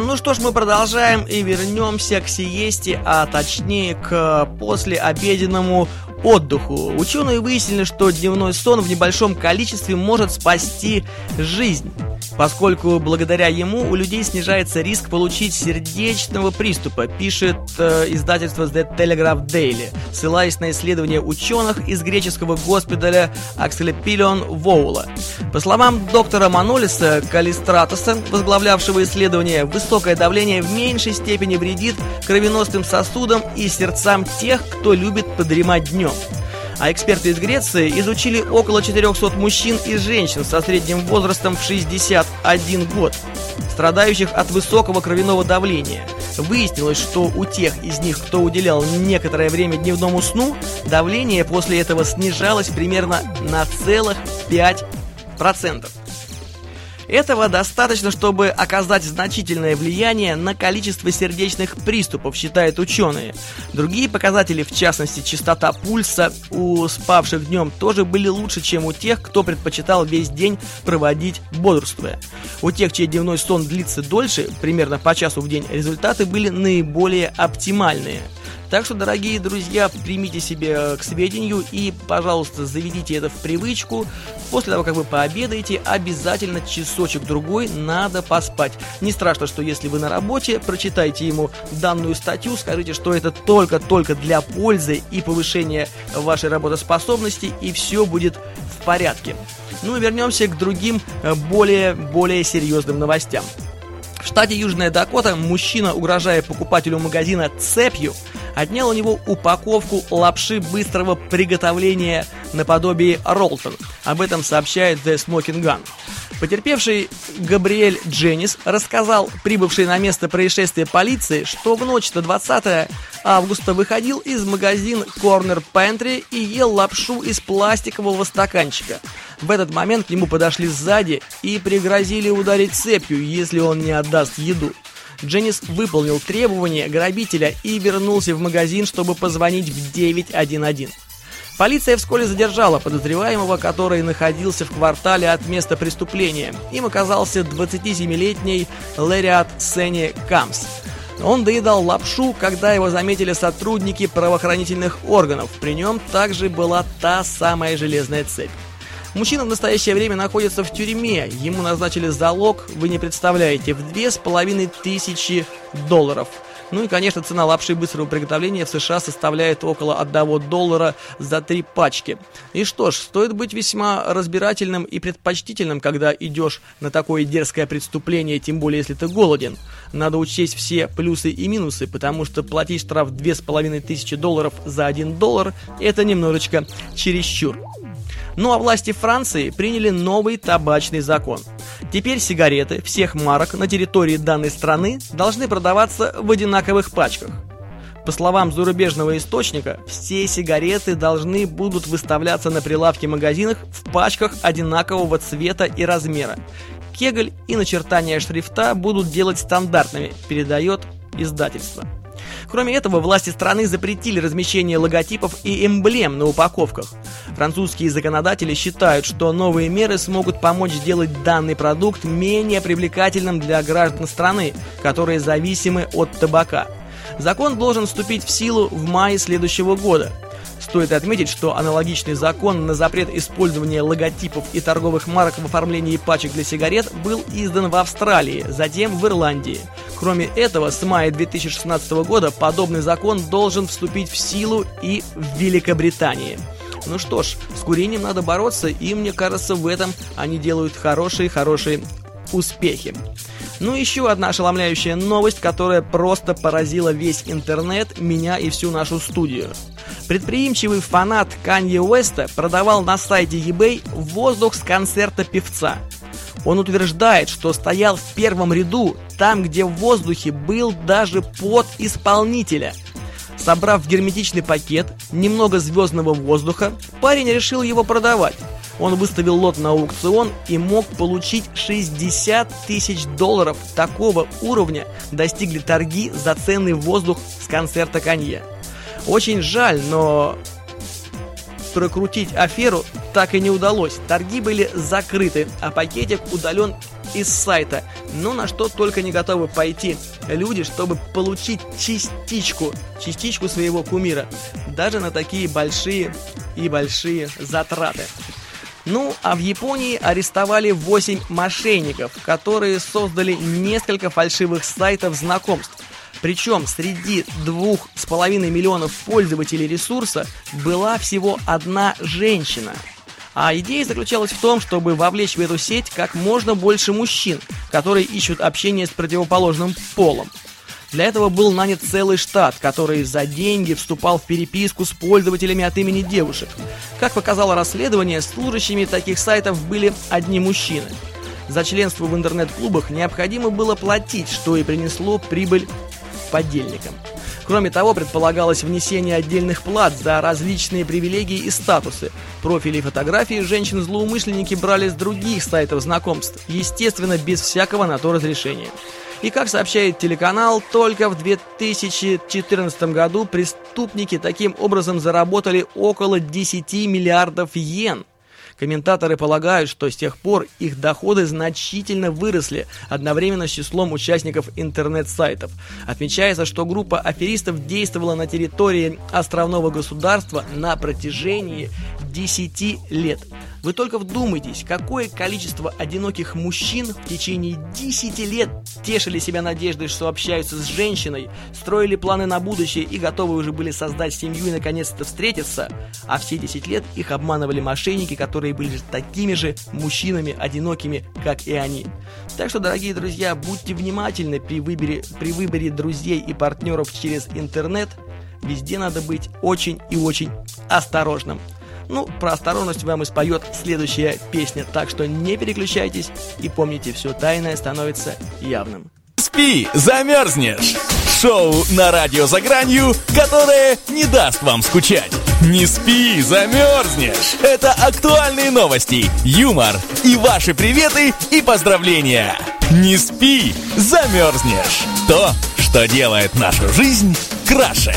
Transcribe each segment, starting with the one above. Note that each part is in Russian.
Ну что ж, мы продолжаем и вернемся к сиесте, а точнее к послеобеденному отдыху. Ученые выяснили, что дневной сон в небольшом количестве может спасти жизнь поскольку благодаря ему у людей снижается риск получить сердечного приступа, пишет э, издательство The Telegraph Daily, ссылаясь на исследования ученых из греческого госпиталя Акселепилион Воула. По словам доктора Манолиса Калистратоса, возглавлявшего исследование, высокое давление в меньшей степени вредит кровеносным сосудам и сердцам тех, кто любит подремать днем. А эксперты из Греции изучили около 400 мужчин и женщин со средним возрастом в 61 год, страдающих от высокого кровяного давления. Выяснилось, что у тех из них, кто уделял некоторое время дневному сну, давление после этого снижалось примерно на целых 5%. Этого достаточно, чтобы оказать значительное влияние на количество сердечных приступов, считают ученые. Другие показатели, в частности частота пульса у спавших днем, тоже были лучше, чем у тех, кто предпочитал весь день проводить бодрствуя. У тех, чей дневной сон длится дольше, примерно по часу в день, результаты были наиболее оптимальные – так что, дорогие друзья, примите себе к сведению и, пожалуйста, заведите это в привычку. После того, как вы пообедаете, обязательно часочек-другой надо поспать. Не страшно, что если вы на работе, прочитайте ему данную статью, скажите, что это только-только для пользы и повышения вашей работоспособности, и все будет в порядке. Ну и вернемся к другим более-более серьезным новостям. В штате Южная Дакота мужчина, угрожая покупателю магазина цепью, отнял у него упаковку лапши быстрого приготовления наподобие Ролтон. Об этом сообщает The Smoking Gun. Потерпевший Габриэль Дженнис рассказал прибывшей на место происшествия полиции, что в ночь на 20 августа выходил из магазина Corner Pantry и ел лапшу из пластикового стаканчика. В этот момент к нему подошли сзади и пригрозили ударить цепью, если он не отдаст еду. Дженнис выполнил требования грабителя и вернулся в магазин, чтобы позвонить в 911. Полиция вскоре задержала подозреваемого, который находился в квартале от места преступления. Им оказался 27-летний Лэриат Сенни Камс. Он доедал лапшу, когда его заметили сотрудники правоохранительных органов. При нем также была та самая железная цепь. Мужчина в настоящее время находится в тюрьме. Ему назначили залог, вы не представляете, в две с половиной тысячи долларов. Ну и, конечно, цена лапши быстрого приготовления в США составляет около 1 доллара за три пачки. И что ж, стоит быть весьма разбирательным и предпочтительным, когда идешь на такое дерзкое преступление, тем более если ты голоден. Надо учесть все плюсы и минусы, потому что платить штраф 2500 долларов за 1 доллар – это немножечко чересчур. Ну а власти Франции приняли новый табачный закон. Теперь сигареты всех марок на территории данной страны должны продаваться в одинаковых пачках. По словам зарубежного источника, все сигареты должны будут выставляться на прилавке магазинах в пачках одинакового цвета и размера. Кегль и начертания шрифта будут делать стандартными, передает издательство. Кроме этого, власти страны запретили размещение логотипов и эмблем на упаковках. Французские законодатели считают, что новые меры смогут помочь сделать данный продукт менее привлекательным для граждан страны, которые зависимы от табака. Закон должен вступить в силу в мае следующего года. Стоит отметить, что аналогичный закон на запрет использования логотипов и торговых марок в оформлении пачек для сигарет был издан в Австралии, затем в Ирландии. Кроме этого, с мая 2016 года подобный закон должен вступить в силу и в Великобритании. Ну что ж, с курением надо бороться, и мне кажется, в этом они делают хорошие-хорошие успехи. Ну, еще одна ошеломляющая новость, которая просто поразила весь интернет, меня и всю нашу студию. Предприимчивый фанат Канье Уэста продавал на сайте eBay воздух с концерта певца. Он утверждает, что стоял в первом ряду, там, где в воздухе был даже пот исполнителя. Собрав в герметичный пакет немного звездного воздуха, парень решил его продавать. Он выставил лот на аукцион и мог получить 60 тысяч долларов. Такого уровня достигли торги за ценный воздух с концерта Канье. Очень жаль, но прокрутить аферу так и не удалось. Торги были закрыты, а пакетик удален из сайта. Но на что только не готовы пойти люди, чтобы получить частичку, частичку своего кумира. Даже на такие большие и большие затраты. Ну, а в Японии арестовали 8 мошенников, которые создали несколько фальшивых сайтов знакомств. Причем среди двух с половиной миллионов пользователей ресурса была всего одна женщина. А идея заключалась в том, чтобы вовлечь в эту сеть как можно больше мужчин, которые ищут общение с противоположным полом. Для этого был нанят целый штат, который за деньги вступал в переписку с пользователями от имени девушек. Как показало расследование, служащими таких сайтов были одни мужчины. За членство в интернет-клубах необходимо было платить, что и принесло прибыль подельникам. Кроме того, предполагалось внесение отдельных плат за различные привилегии и статусы. Профили и фотографии женщин-злоумышленники брали с других сайтов знакомств, естественно, без всякого на то разрешения. И как сообщает телеканал, только в 2014 году преступники таким образом заработали около 10 миллиардов йен. Комментаторы полагают, что с тех пор их доходы значительно выросли одновременно с числом участников интернет-сайтов. Отмечается, что группа аферистов действовала на территории островного государства на протяжении 10 лет. Вы только вдумайтесь, какое количество одиноких мужчин в течение 10 лет тешили себя надеждой, что общаются с женщиной, строили планы на будущее и готовы уже были создать семью и наконец-то встретиться, а все 10 лет их обманывали мошенники, которые были такими же мужчинами одинокими, как и они. Так что, дорогие друзья, будьте внимательны при выборе, при выборе друзей и партнеров через интернет. Везде надо быть очень и очень осторожным. Ну, про осторожность вам и споет следующая песня, так что не переключайтесь и помните, все тайное становится явным. Спи, замерзнешь! Шоу на радио «За гранью», которое не даст вам скучать. Не спи, замерзнешь! Это актуальные новости, юмор и ваши приветы и поздравления. Не спи, замерзнешь! То, что делает нашу жизнь краше.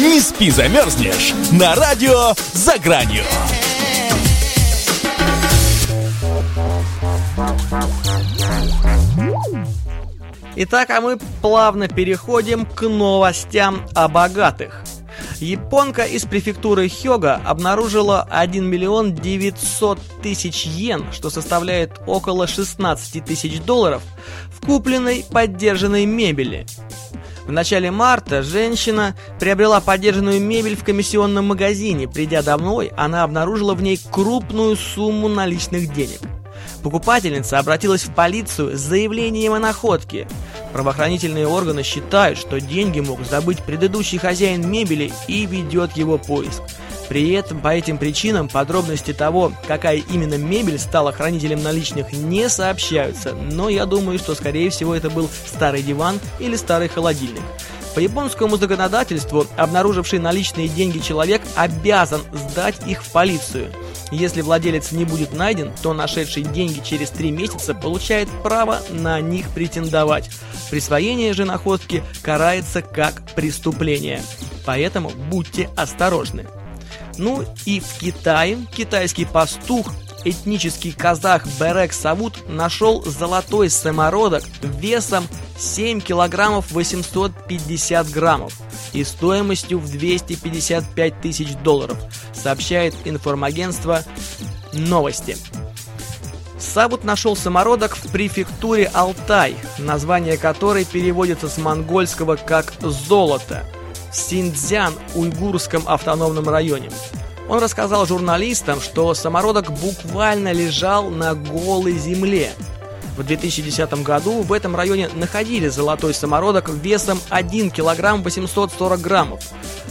Не спи, замерзнешь на радио «За гранью». Итак, а мы плавно переходим к новостям о богатых. Японка из префектуры Хёга обнаружила 1 миллион 900 тысяч йен, что составляет около 16 тысяч долларов, в купленной поддержанной мебели. В начале марта женщина приобрела подержанную мебель в комиссионном магазине. Придя домой, она обнаружила в ней крупную сумму наличных денег. Покупательница обратилась в полицию с заявлением о находке. Правоохранительные органы считают, что деньги мог забыть предыдущий хозяин мебели и ведет его поиск. При этом по этим причинам подробности того, какая именно мебель стала хранителем наличных, не сообщаются, но я думаю, что скорее всего это был старый диван или старый холодильник. По японскому законодательству, обнаруживший наличные деньги человек обязан сдать их в полицию. Если владелец не будет найден, то нашедший деньги через три месяца получает право на них претендовать. Присвоение же находки карается как преступление. Поэтому будьте осторожны. Ну и в Китае китайский пастух, этнический казах Берек Савут нашел золотой самородок весом 7 килограммов 850 граммов и стоимостью в 255 тысяч долларов, сообщает информагентство «Новости». Сабут нашел самородок в префектуре Алтай, название которой переводится с монгольского как «золото», в Синьцзян, уйгурском автономном районе. Он рассказал журналистам, что самородок буквально лежал на голой земле. В 2010 году в этом районе находили золотой самородок весом 1 килограмм 840 граммов.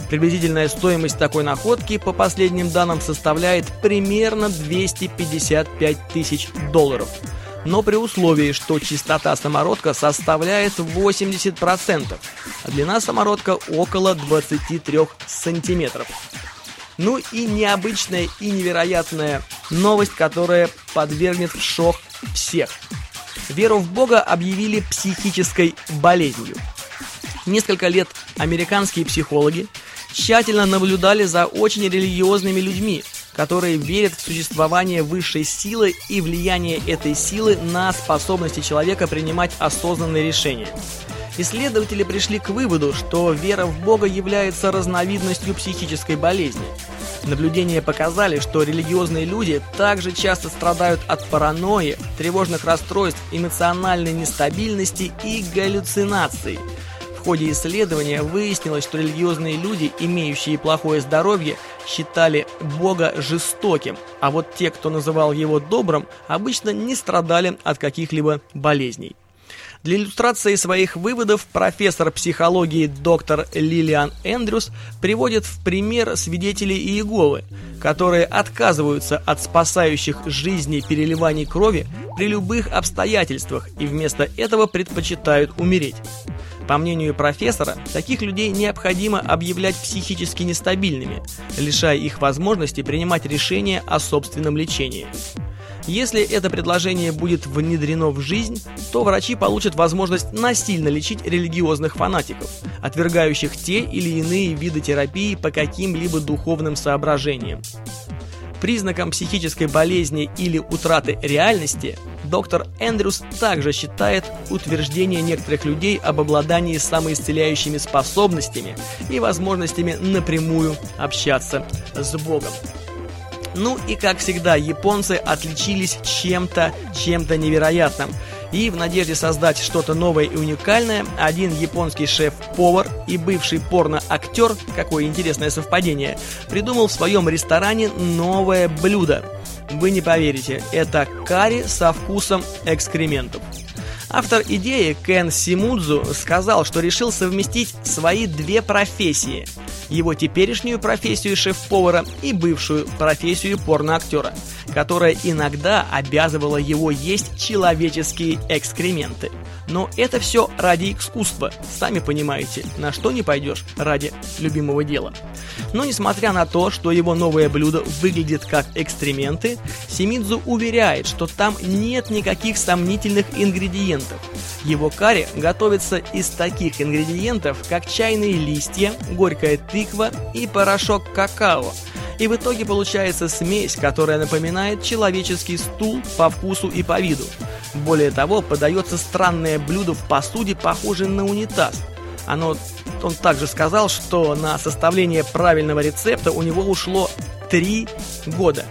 Приблизительная стоимость такой находки, по последним данным, составляет примерно 255 тысяч долларов. Но при условии, что частота самородка составляет 80%, а длина самородка около 23 сантиметров. Ну и необычная и невероятная новость, которая подвергнет в шок всех. Веру в Бога объявили психической болезнью. Несколько лет американские психологи тщательно наблюдали за очень религиозными людьми, которые верят в существование высшей силы и влияние этой силы на способности человека принимать осознанные решения. Исследователи пришли к выводу, что вера в Бога является разновидностью психической болезни. Наблюдения показали, что религиозные люди также часто страдают от паранойи, тревожных расстройств, эмоциональной нестабильности и галлюцинаций – в ходе исследования выяснилось, что религиозные люди, имеющие плохое здоровье, считали Бога жестоким, а вот те, кто называл его добрым, обычно не страдали от каких-либо болезней. Для иллюстрации своих выводов профессор психологии доктор Лилиан Эндрюс приводит в пример свидетелей Иеговы, которые отказываются от спасающих жизни переливаний крови при любых обстоятельствах и вместо этого предпочитают умереть. По мнению профессора, таких людей необходимо объявлять психически нестабильными, лишая их возможности принимать решения о собственном лечении. Если это предложение будет внедрено в жизнь, то врачи получат возможность насильно лечить религиозных фанатиков, отвергающих те или иные виды терапии по каким-либо духовным соображениям. Признаком психической болезни или утраты реальности доктор Эндрюс также считает утверждение некоторых людей об обладании самоисцеляющими способностями и возможностями напрямую общаться с Богом. Ну и как всегда, японцы отличились чем-то, чем-то невероятным – и в надежде создать что-то новое и уникальное, один японский шеф-повар и бывший порно-актер, какое интересное совпадение, придумал в своем ресторане новое блюдо. Вы не поверите, это карри со вкусом экскрементов. Автор идеи Кен Симудзу сказал, что решил совместить свои две профессии. Его теперешнюю профессию шеф-повара и бывшую профессию порноактера, которая иногда обязывала его есть человеческие экскременты. Но это все ради искусства, сами понимаете, на что не пойдешь ради любимого дела. Но несмотря на то, что его новое блюдо выглядит как экстременты, Симидзу уверяет, что там нет никаких сомнительных ингредиентов. Его карри готовится из таких ингредиентов, как чайные листья, горькая тыква и порошок какао. И в итоге получается смесь, которая напоминает человеческий стул по вкусу и по виду. Более того, подается странное блюдо в посуде, похожее на унитаз. Оно, он также сказал, что на составление правильного рецепта у него ушло 3 года.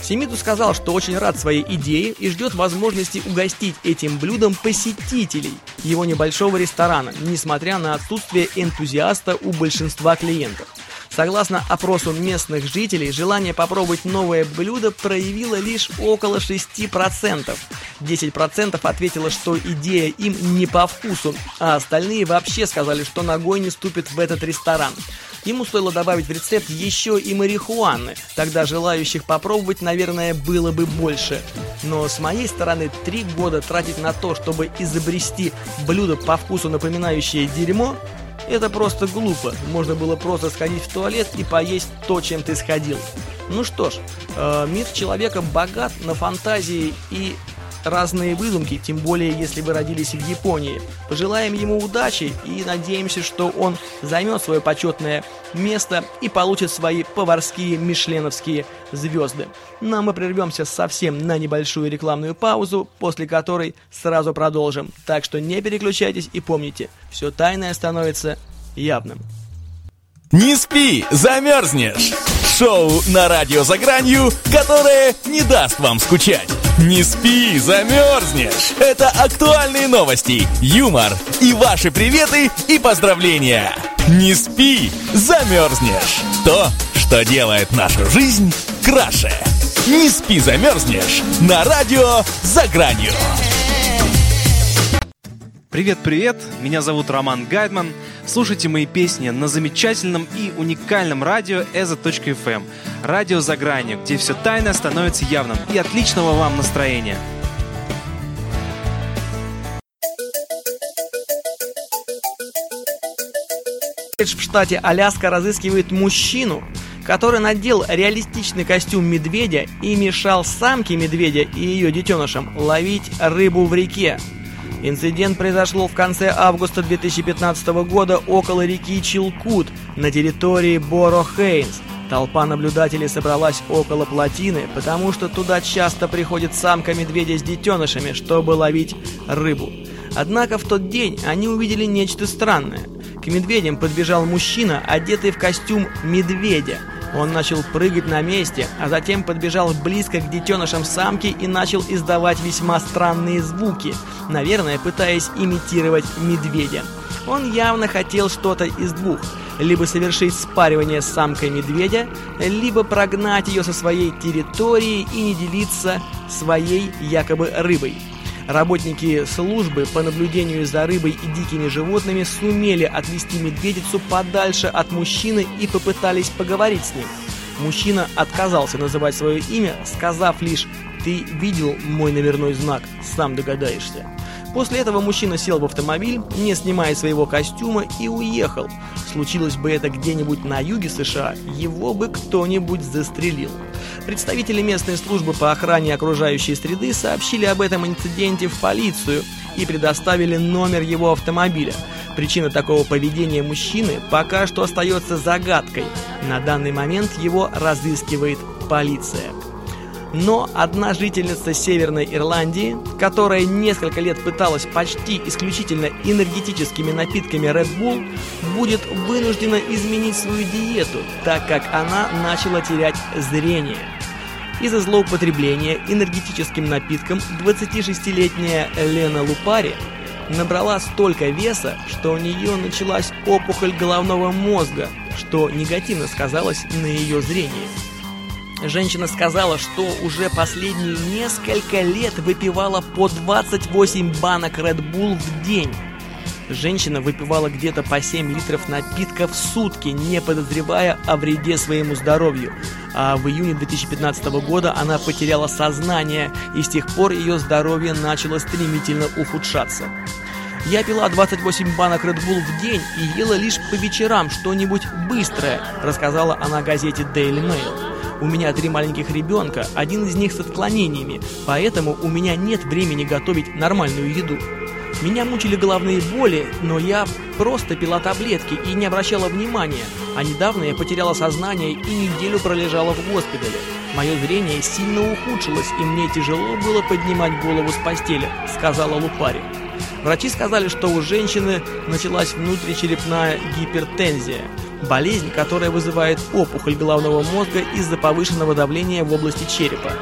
Семиду сказал, что очень рад своей идее и ждет возможности угостить этим блюдом посетителей его небольшого ресторана, несмотря на отсутствие энтузиаста у большинства клиентов. Согласно опросу местных жителей, желание попробовать новое блюдо проявило лишь около 6%. 10% ответило, что идея им не по вкусу, а остальные вообще сказали, что ногой не ступят в этот ресторан. Ему стоило добавить в рецепт еще и марихуаны, тогда желающих попробовать, наверное, было бы больше. Но с моей стороны, три года тратить на то, чтобы изобрести блюдо по вкусу напоминающее дерьмо, это просто глупо. Можно было просто сходить в туалет и поесть то, чем ты сходил. Ну что ж, э, мир человека богат на фантазии и разные выдумки, тем более если вы родились в Японии. Пожелаем ему удачи и надеемся, что он займет свое почетное место и получит свои поварские мишленовские звезды. Ну а мы прервемся совсем на небольшую рекламную паузу, после которой сразу продолжим. Так что не переключайтесь и помните, все тайное становится явным. Не спи, замерзнешь! Шоу на радио «За гранью», которое не даст вам скучать. Не спи, замерзнешь! Это актуальные новости, юмор и ваши приветы и поздравления. Не спи, замерзнешь! То, что делает нашу жизнь краше. Не спи, замерзнешь! На радио «За гранью». Привет-привет, меня зовут Роман Гайдман. Слушайте мои песни на замечательном и уникальном радио eza.fm. Эм. Радио «За гранью», где все тайное становится явным. И отличного вам настроения! колледж в штате Аляска разыскивает мужчину, который надел реалистичный костюм медведя и мешал самке медведя и ее детенышам ловить рыбу в реке. Инцидент произошел в конце августа 2015 года около реки Чилкут на территории Боро-Хейнс. Толпа наблюдателей собралась около плотины, потому что туда часто приходит самка медведя с детенышами, чтобы ловить рыбу. Однако в тот день они увидели нечто странное. К медведям подбежал мужчина, одетый в костюм медведя. Он начал прыгать на месте, а затем подбежал близко к детенышам самки и начал издавать весьма странные звуки, наверное, пытаясь имитировать медведя. Он явно хотел что-то из двух – либо совершить спаривание с самкой медведя, либо прогнать ее со своей территории и не делиться своей якобы рыбой. Работники службы по наблюдению за рыбой и дикими животными сумели отвести медведицу подальше от мужчины и попытались поговорить с ним. Мужчина отказался называть свое имя, сказав лишь «Ты видел мой номерной знак, сам догадаешься». После этого мужчина сел в автомобиль, не снимая своего костюма, и уехал. Случилось бы это где-нибудь на юге США, его бы кто-нибудь застрелил. Представители местной службы по охране окружающей среды сообщили об этом инциденте в полицию и предоставили номер его автомобиля. Причина такого поведения мужчины пока что остается загадкой. На данный момент его разыскивает полиция. Но одна жительница Северной Ирландии, которая несколько лет пыталась почти исключительно энергетическими напитками Red Bull, будет вынуждена изменить свою диету, так как она начала терять зрение. Из-за злоупотребления энергетическим напитком 26-летняя Лена Лупари набрала столько веса, что у нее началась опухоль головного мозга, что негативно сказалось на ее зрении. Женщина сказала, что уже последние несколько лет выпивала по 28 банок Red Bull в день. Женщина выпивала где-то по 7 литров напитка в сутки, не подозревая о вреде своему здоровью. А в июне 2015 года она потеряла сознание, и с тех пор ее здоровье начало стремительно ухудшаться. Я пила 28 банок Red Bull в день и ела лишь по вечерам что-нибудь быстрое, рассказала она газете Daily Mail. У меня три маленьких ребенка, один из них с отклонениями, поэтому у меня нет времени готовить нормальную еду. Меня мучили головные боли, но я просто пила таблетки и не обращала внимания, а недавно я потеряла сознание и неделю пролежала в госпитале. Мое зрение сильно ухудшилось, и мне тяжело было поднимать голову с постели, сказала Лупари. Врачи сказали, что у женщины началась внутричерепная гипертензия – болезнь, которая вызывает опухоль головного мозга из-за повышенного давления в области черепа.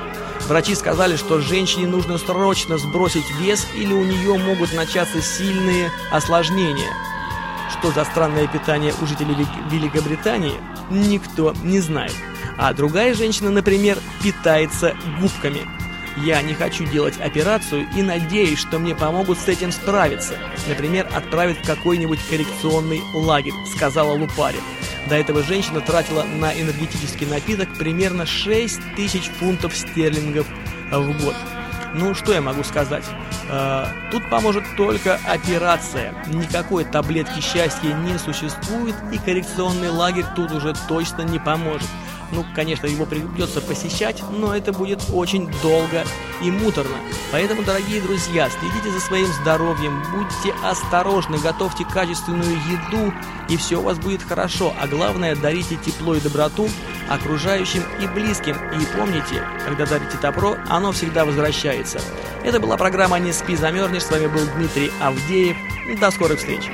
Врачи сказали, что женщине нужно срочно сбросить вес или у нее могут начаться сильные осложнения. Что за странное питание у жителей Великобритании, никто не знает. А другая женщина, например, питается губками – я не хочу делать операцию и надеюсь, что мне помогут с этим справиться. Например, отправить в какой-нибудь коррекционный лагерь, сказала Лупарин. До этого женщина тратила на энергетический напиток примерно 6 тысяч фунтов стерлингов в год. Ну, что я могу сказать? Э, тут поможет только операция. Никакой таблетки счастья не существует, и коррекционный лагерь тут уже точно не поможет. Ну, конечно, его придется посещать, но это будет очень долго и муторно. Поэтому, дорогие друзья, следите за своим здоровьем, будьте осторожны, готовьте качественную еду, и все у вас будет хорошо. А главное, дарите тепло и доброту окружающим и близким. И помните, когда дарите добро, оно всегда возвращается. Это была программа «Не спи, замерзнешь». С вами был Дмитрий Авдеев. До скорых встреч!